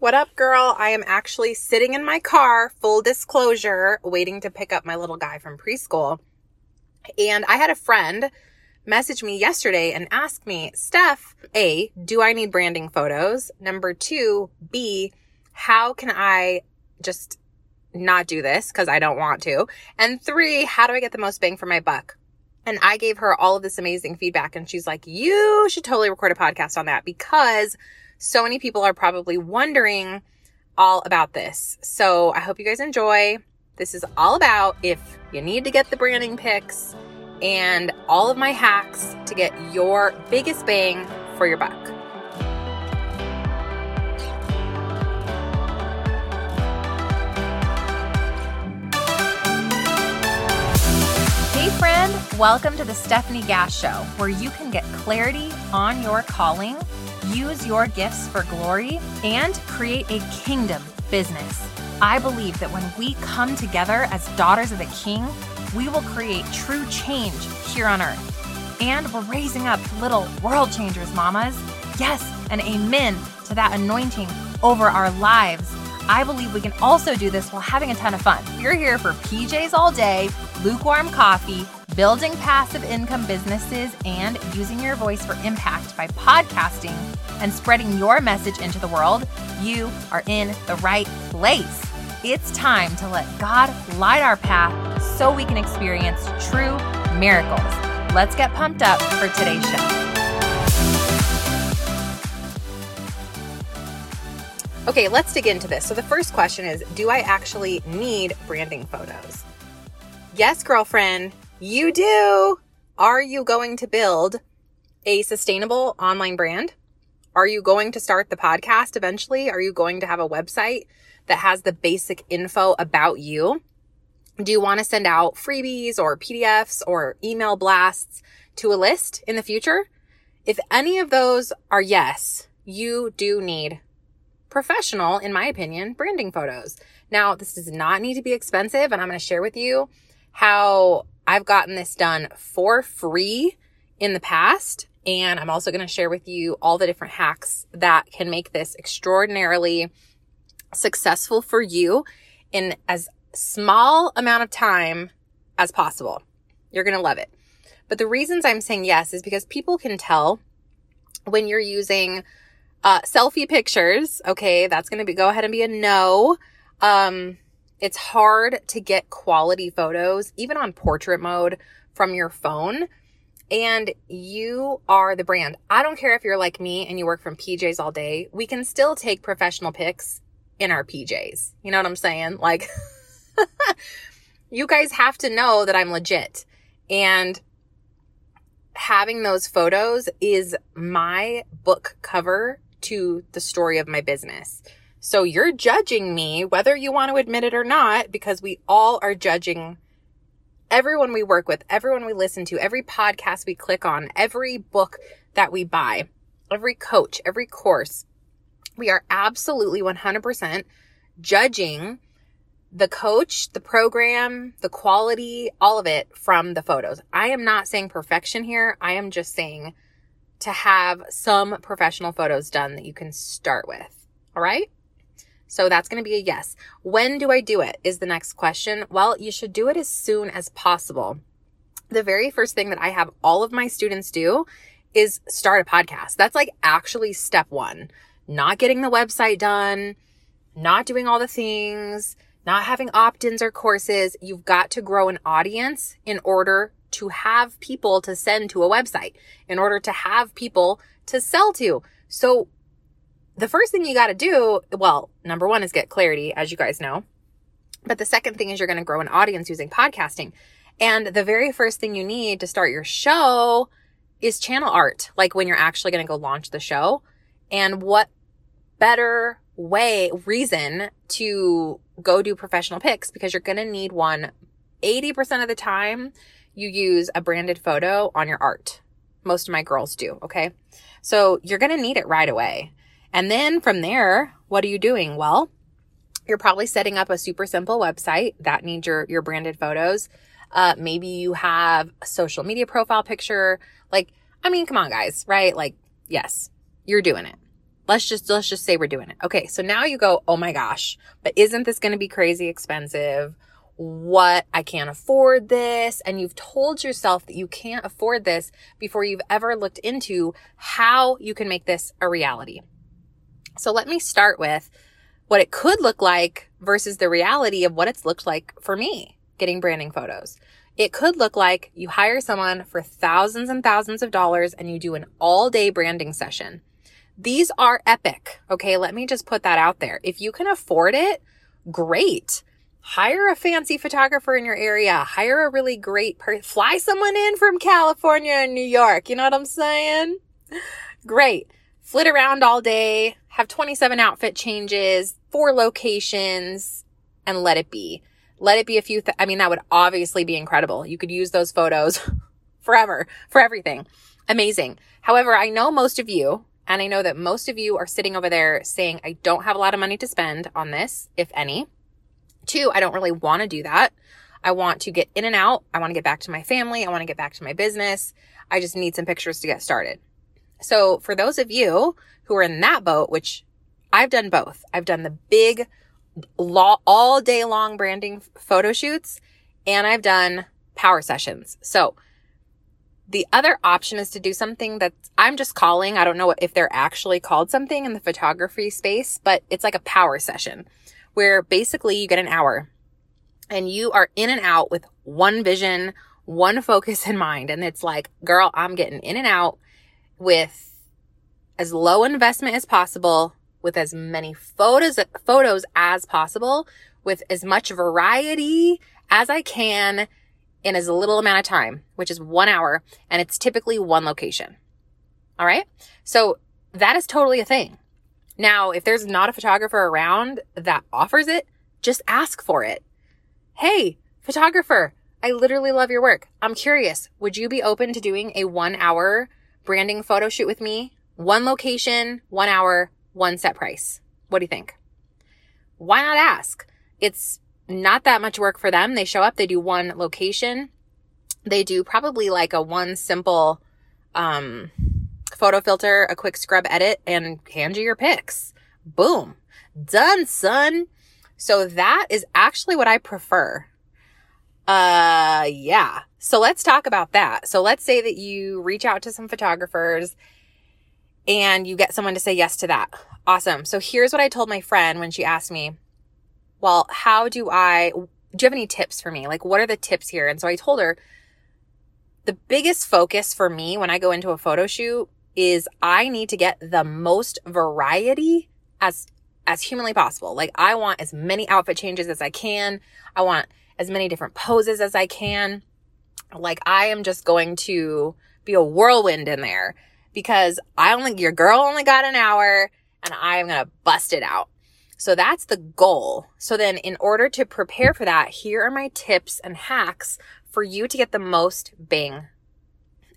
What up, girl? I am actually sitting in my car, full disclosure, waiting to pick up my little guy from preschool. And I had a friend message me yesterday and ask me, Stef, A, do I need branding photos? Number two, B, how can I just not do this because I don't want to? And three, how do I get the most bang for my buck? And I gave her all of this amazing feedback and she's like, you should totally record a podcast on that because so many people are probably wondering all about this. So I hope you guys enjoy. This is all about if you need to get the branding pics and all of my hacks to get your biggest bang for your buck. Hey, friend, welcome to the Stefanie Gass Show, where you can get clarity on your calling use your gifts for glory, and create a kingdom business. I believe that when we come together as daughters of the King, we will create true change here on earth. And we're raising up little world changers, mamas. Yes, and amen to that anointing over our lives. I believe we can also do this while having a ton of fun. You're here for PJs all day, lukewarm coffee, building passive income businesses, and using your voice for impact by podcasting and spreading your message into the world, you are in the right place. It's time to let God light our path so we can experience true miracles. Let's get pumped up for today's show. Okay, let's dig into this. So, the first question is Do I actually need branding photos? Yes, girlfriend, you do. Are you going to build a sustainable online brand? Are you going to start the podcast eventually? Are you going to have a website that has the basic info about you? Do you want to send out freebies or PDFs or email blasts to a list in the future? If any of those are yes, you do need professional, in my opinion, branding photos. Now, this does not need to be expensive, and I'm going to share with you how I've gotten this done for free in the past. And I'm also going to share with you all the different hacks that can make this extraordinarily successful for you in as small amount of time as possible. You're going to love it. But the reasons I'm saying yes is because people can tell when you're using uh, selfie pictures. Okay. That's going to be, go ahead and be a no. Um, it's hard to get quality photos, even on portrait mode from your phone. And you are the brand. I don't care if you're like me and you work from PJs all day. We can still take professional pics in our PJs. You know what I'm saying? Like, you guys have to know that I'm legit. And having those photos is my book cover to the story of my business. So you're judging me, whether you want to admit it or not, because we all are judging everyone we work with, everyone we listen to, every podcast we click on, every book that we buy, every coach, every course. We are absolutely 100% judging the coach, the program, the quality, all of it from the photos. I am not saying perfection here. I am just saying to have some professional photos done that you can start with. All right. So that's going to be a yes. When do I do it is the next question. Well, you should do it as soon as possible. The very first thing that I have all of my students do is start a podcast. That's like actually step one. Not getting the website done, not doing all the things, not having opt ins or courses. You've got to grow an audience in order to have people to send to a website, in order to have people to sell to. So the first thing you got to do, well, number one is get clarity, as you guys know. But the second thing is you're going to grow an audience using podcasting. And the very first thing you need to start your show is channel art, like when you're actually going to go launch the show. And what better way, reason to go do professional pics because you're going to need one 80% of the time you use a branded photo on your art. Most of my girls do. Okay. So you're going to need it right away. And then from there, what are you doing? Well, you're probably setting up a super simple website that needs your, your branded photos. Uh, maybe you have a social media profile picture. Like, I mean, come on, guys, right? Like, yes, you're doing it. Let's just, let's just say we're doing it. Okay. So now you go, Oh my gosh, but isn't this going to be crazy expensive? What? I can't afford this. And you've told yourself that you can't afford this before you've ever looked into how you can make this a reality. So let me start with what it could look like versus the reality of what it's looked like for me getting branding photos. It could look like you hire someone for thousands and thousands of dollars and you do an all day branding session. These are epic. Okay. Let me just put that out there. If you can afford it, great. Hire a fancy photographer in your area. Hire a really great person. Fly someone in from California and New York. You know what I'm saying? Great. Flit around all day, have 27 outfit changes, four locations, and let it be. Let it be a few, th- I mean, that would obviously be incredible. You could use those photos forever, for everything. Amazing. However, I know most of you, and I know that most of you are sitting over there saying, I don't have a lot of money to spend on this, if any. Two, I don't really want to do that. I want to get in and out. I want to get back to my family. I want to get back to my business. I just need some pictures to get started. So for those of you who are in that boat, which I've done both, I've done the big all day long branding photo shoots and I've done power sessions. So the other option is to do something that I'm just calling. I don't know if they're actually called something in the photography space, but it's like a power session where basically you get an hour and you are in and out with one vision, one focus in mind. And it's like, girl, I'm getting in and out with as low investment as possible, with as many photos, photos as possible, with as much variety as I can in as little amount of time, which is one hour. And it's typically one location. All right. So that is totally a thing. Now, if there's not a photographer around that offers it, just ask for it. Hey, photographer, I literally love your work. I'm curious. Would you be open to doing a one hour branding photo shoot with me? One location, one hour, one set price. What do you think? Why not ask? It's not that much work for them. They show up, they do one location. They do probably like a one simple, um, photo filter, a quick scrub edit, and hand you your pics. Boom. Done, son. So that is actually what I prefer. Uh, yeah. So let's talk about that. So let's say that you reach out to some photographers and you get someone to say yes to that. Awesome. So here's what I told my friend when she asked me, well, how do I, do you have any tips for me? Like, what are the tips here? And so I told her the biggest focus for me when I go into a photo shoot is I need to get the most variety as as humanly possible. Like I want as many outfit changes as I can. I want as many different poses as I can. Like I am just going to be a whirlwind in there because I only your girl only got an hour and I'm going to bust it out. So that's the goal. So then in order to prepare for that, here are my tips and hacks for you to get the most bang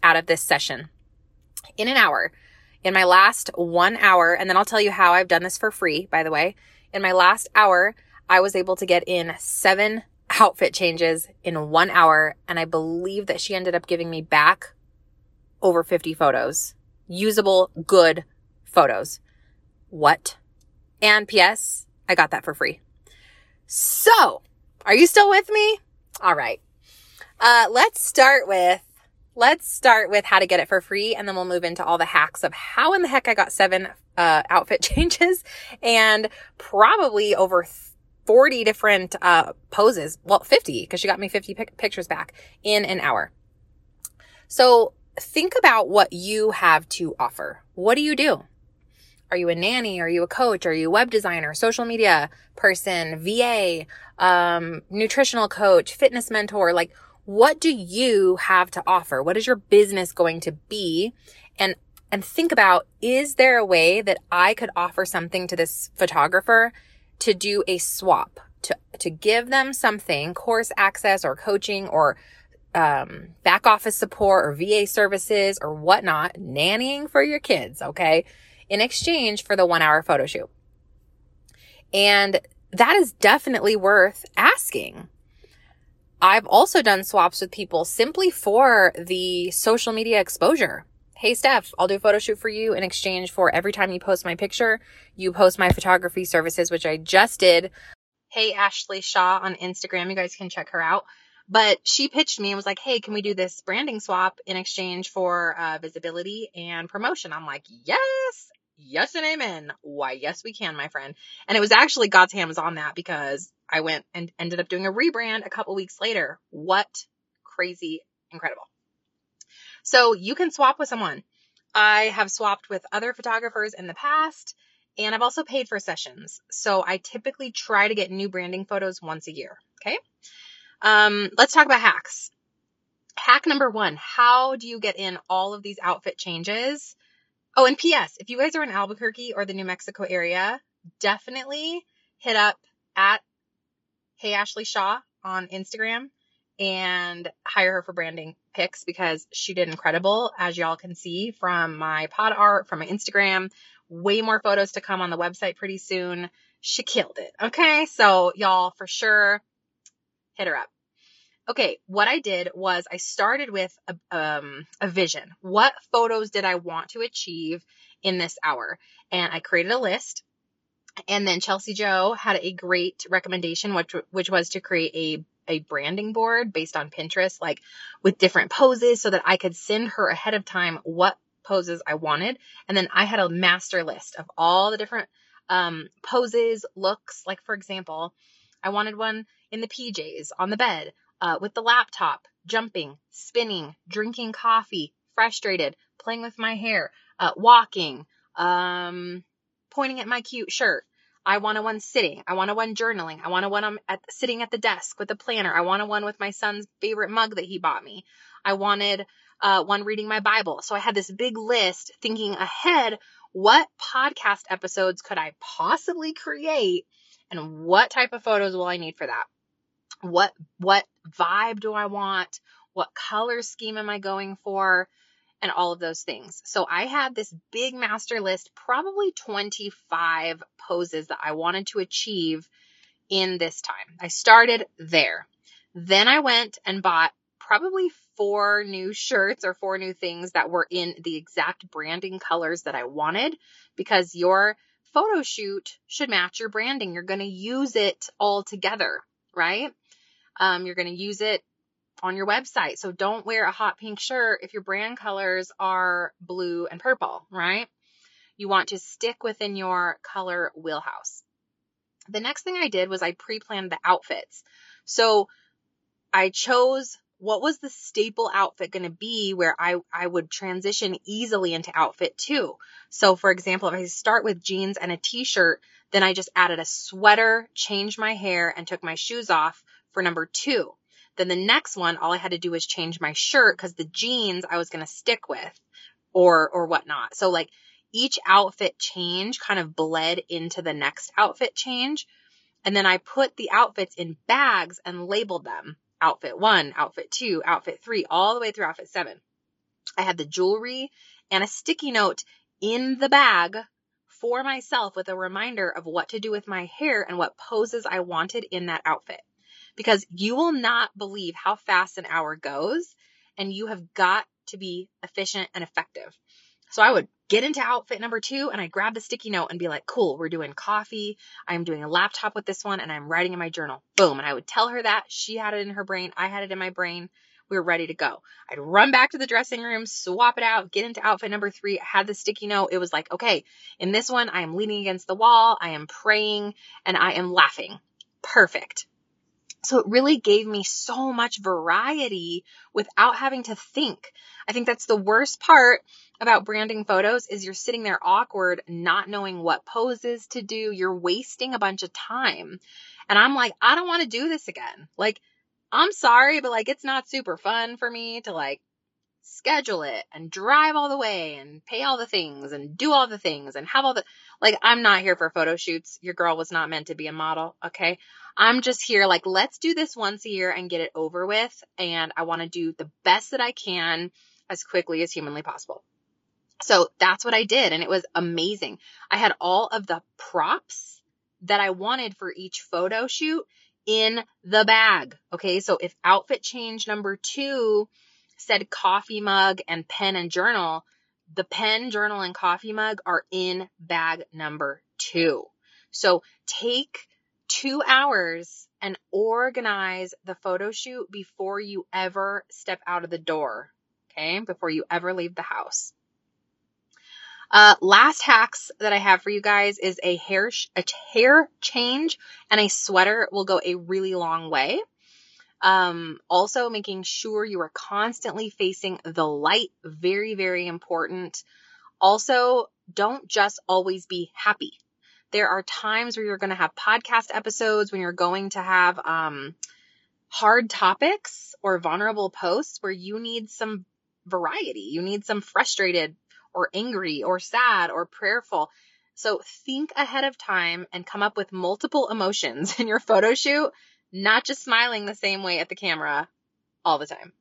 out of this session in an hour. In my last one hour, and then I'll tell you how I've done this for free, by the way. In my last hour, I was able to get in seven outfit changes in one hour. And I believe that she ended up giving me back over 50 photos, usable, good photos. What? And P.S. I got that for free. So, are you still with me? All right. Uh, let's start with let's start with how to get it for free and then we'll move into all the hacks of how in the heck I got seven uh, outfit changes and probably over 40 different uh, poses. Well, 50 because she got me 50 pic- pictures back in an hour. So think about what you have to offer. What do you do? Are you a nanny? Are you a coach? Are you a web designer, social media person, VA, um, nutritional coach, fitness mentor? Like, what do you have to offer? What is your business going to be? And and think about is there a way that I could offer something to this photographer to do a swap to to give them something course access or coaching or um, back office support or VA services or whatnot, nannying for your kids, okay, in exchange for the one hour photo shoot. And that is definitely worth asking. I've also done swaps with people simply for the social media exposure. Hey, Stef, I'll do a photo shoot for you in exchange for every time you post my picture, you post my photography services, which I just did. Hey, Ashley Shaw on Instagram. You guys can check her out. But she pitched me and was like, hey, can we do this branding swap in exchange for uh, visibility and promotion? I'm like, yes, yes, and amen. Why, yes, we can, my friend. And it was actually God's hand was on that because I went and ended up doing a rebrand a couple weeks later. What crazy incredible. So you can swap with someone. I have swapped with other photographers in the past and I've also paid for sessions. So I typically try to get new branding photos once a year. Okay. Um, let's talk about hacks. Hack number one How do you get in all of these outfit changes? Oh, and P.S. If you guys are in Albuquerque or the New Mexico area, definitely hit up at Hey Ashley Shaw on Instagram and hire her for branding pics because she did incredible, as y'all can see from my pod art, from my Instagram. Way more photos to come on the website pretty soon. She killed it. Okay. So y'all for sure hit her up. Okay, what I did was I started with a, um, a vision. What photos did I want to achieve in this hour? And I created a list. And then Chelsea Joe had a great recommendation, which which was to create a a branding board based on Pinterest, like with different poses, so that I could send her ahead of time what poses I wanted. And then I had a master list of all the different um, poses, looks. Like for example, I wanted one in the PJs on the bed uh, with the laptop, jumping, spinning, drinking coffee, frustrated, playing with my hair, uh, walking, um, pointing at my cute shirt. I want a one sitting. I want a one journaling. I want a one at sitting at the desk with a planner. I want a one with my son's favorite mug that he bought me. I wanted uh, one reading my Bible. So I had this big list thinking ahead. What podcast episodes could I possibly create, and what type of photos will I need for that? What what vibe do I want? What color scheme am I going for? And all of those things. So I had this big master list, probably 25 poses that I wanted to achieve in this time. I started there. Then I went and bought probably four new shirts or four new things that were in the exact branding colors that I wanted because your photo shoot should match your branding. You're going to use it all together, right? Um, you're going to use it on your website. So don't wear a hot pink shirt if your brand colors are blue and purple, right? You want to stick within your color wheelhouse. The next thing I did was I pre planned the outfits. So I chose what was the staple outfit going to be where I, I would transition easily into outfit two. So for example, if I start with jeans and a t-shirt, then I just added a sweater, changed my hair and took my shoes off for number two. Then the next one, all I had to do was change my shirt because the jeans I was going to stick with or, or whatnot. So like each outfit change kind of bled into the next outfit change. And then I put the outfits in bags and labeled them outfit one, outfit two, outfit three, all the way through outfit seven. I had the jewelry and a sticky note in the bag for myself with a reminder of what to do with my hair and what poses I wanted in that outfit because you will not believe how fast an hour goes and you have got to be efficient and effective. So I would get into outfit number two and I grab the sticky note and be like, cool, we're doing coffee. I'm doing a laptop with this one and I'm writing in my journal. Boom. And I would tell her that she had it in her brain. I had it in my brain. We were ready to go. I'd run back to the dressing room, swap it out, get into outfit number three. I had the sticky note. It was like, okay, in this one, I am leaning against the wall. I am praying and I am laughing. Perfect. So it really gave me so much variety without having to think. I think that's the worst part about branding photos is you're sitting there awkward, not knowing what poses to do. You're wasting a bunch of time. And I'm like, I don't want to do this again. Like, I'm sorry, but like, it's not super fun for me to like schedule it and drive all the way and pay all the things and do all the things and have all the, like, I'm not here for photo shoots. Your girl was not meant to be a model. Okay. I'm just here like, let's do this once a year and get it over with. And I want to do the best that I can as quickly as humanly possible. So that's what I did. And it was amazing. I had all of the props that I wanted for each photo shoot in the bag. Okay. So if outfit change number two said coffee mug and pen and journal, The pen, journal, and coffee mug are in bag number two. So take two hours and organize the photo shoot before you ever step out of the door. Okay. Before you ever leave the house. Uh, last hacks that I have for you guys is a hair, sh- a hair change and a sweater will go a really long way. Um, also making sure you are constantly facing the light. Very, very important. Also, don't just always be happy. There are times where you're going to have podcast episodes when you're going to have, um, hard topics or vulnerable posts where you need some variety. You need some frustrated or angry or sad or prayerful. So think ahead of time and come up with multiple emotions in your photo shoot, not just smiling the same way at the camera all the time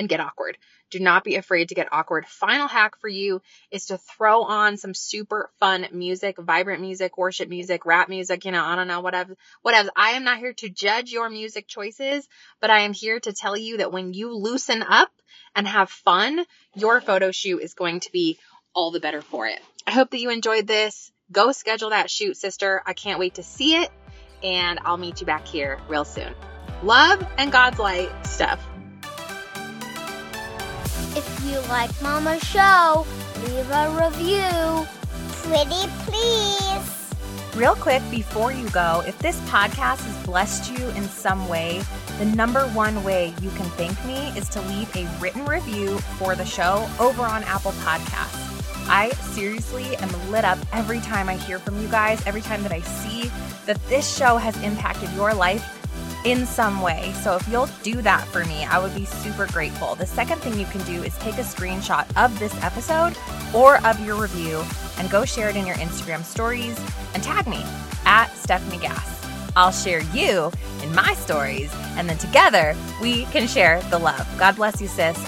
and get awkward. Do not be afraid to get awkward. Final hack for you is to throw on some super fun music, vibrant music, worship music, rap music, you know, I don't know, whatever, whatever. I am not here to judge your music choices, but I am here to tell you that when you loosen up and have fun, your photo shoot is going to be all the better for it. I hope that you enjoyed this. Go schedule that shoot, sister. I can't wait to see it, and I'll meet you back here real soon. Love and God's light Stef. If you like Mama's show, leave a review. Pretty please. Real quick before you go, if this podcast has blessed you in some way, the number one way you can thank me is to leave a written review for the show over on Apple Podcasts. I seriously am lit up every time I hear from you guys, every time that I see that this show has impacted your life in some way. So if you'll do that for me, I would be super grateful. The second thing you can do is take a screenshot of this episode or of your review and go share it in your Instagram stories and tag me at Stefanie Gass. I'll share you in my stories, and then together we can share the love. God bless you, sis.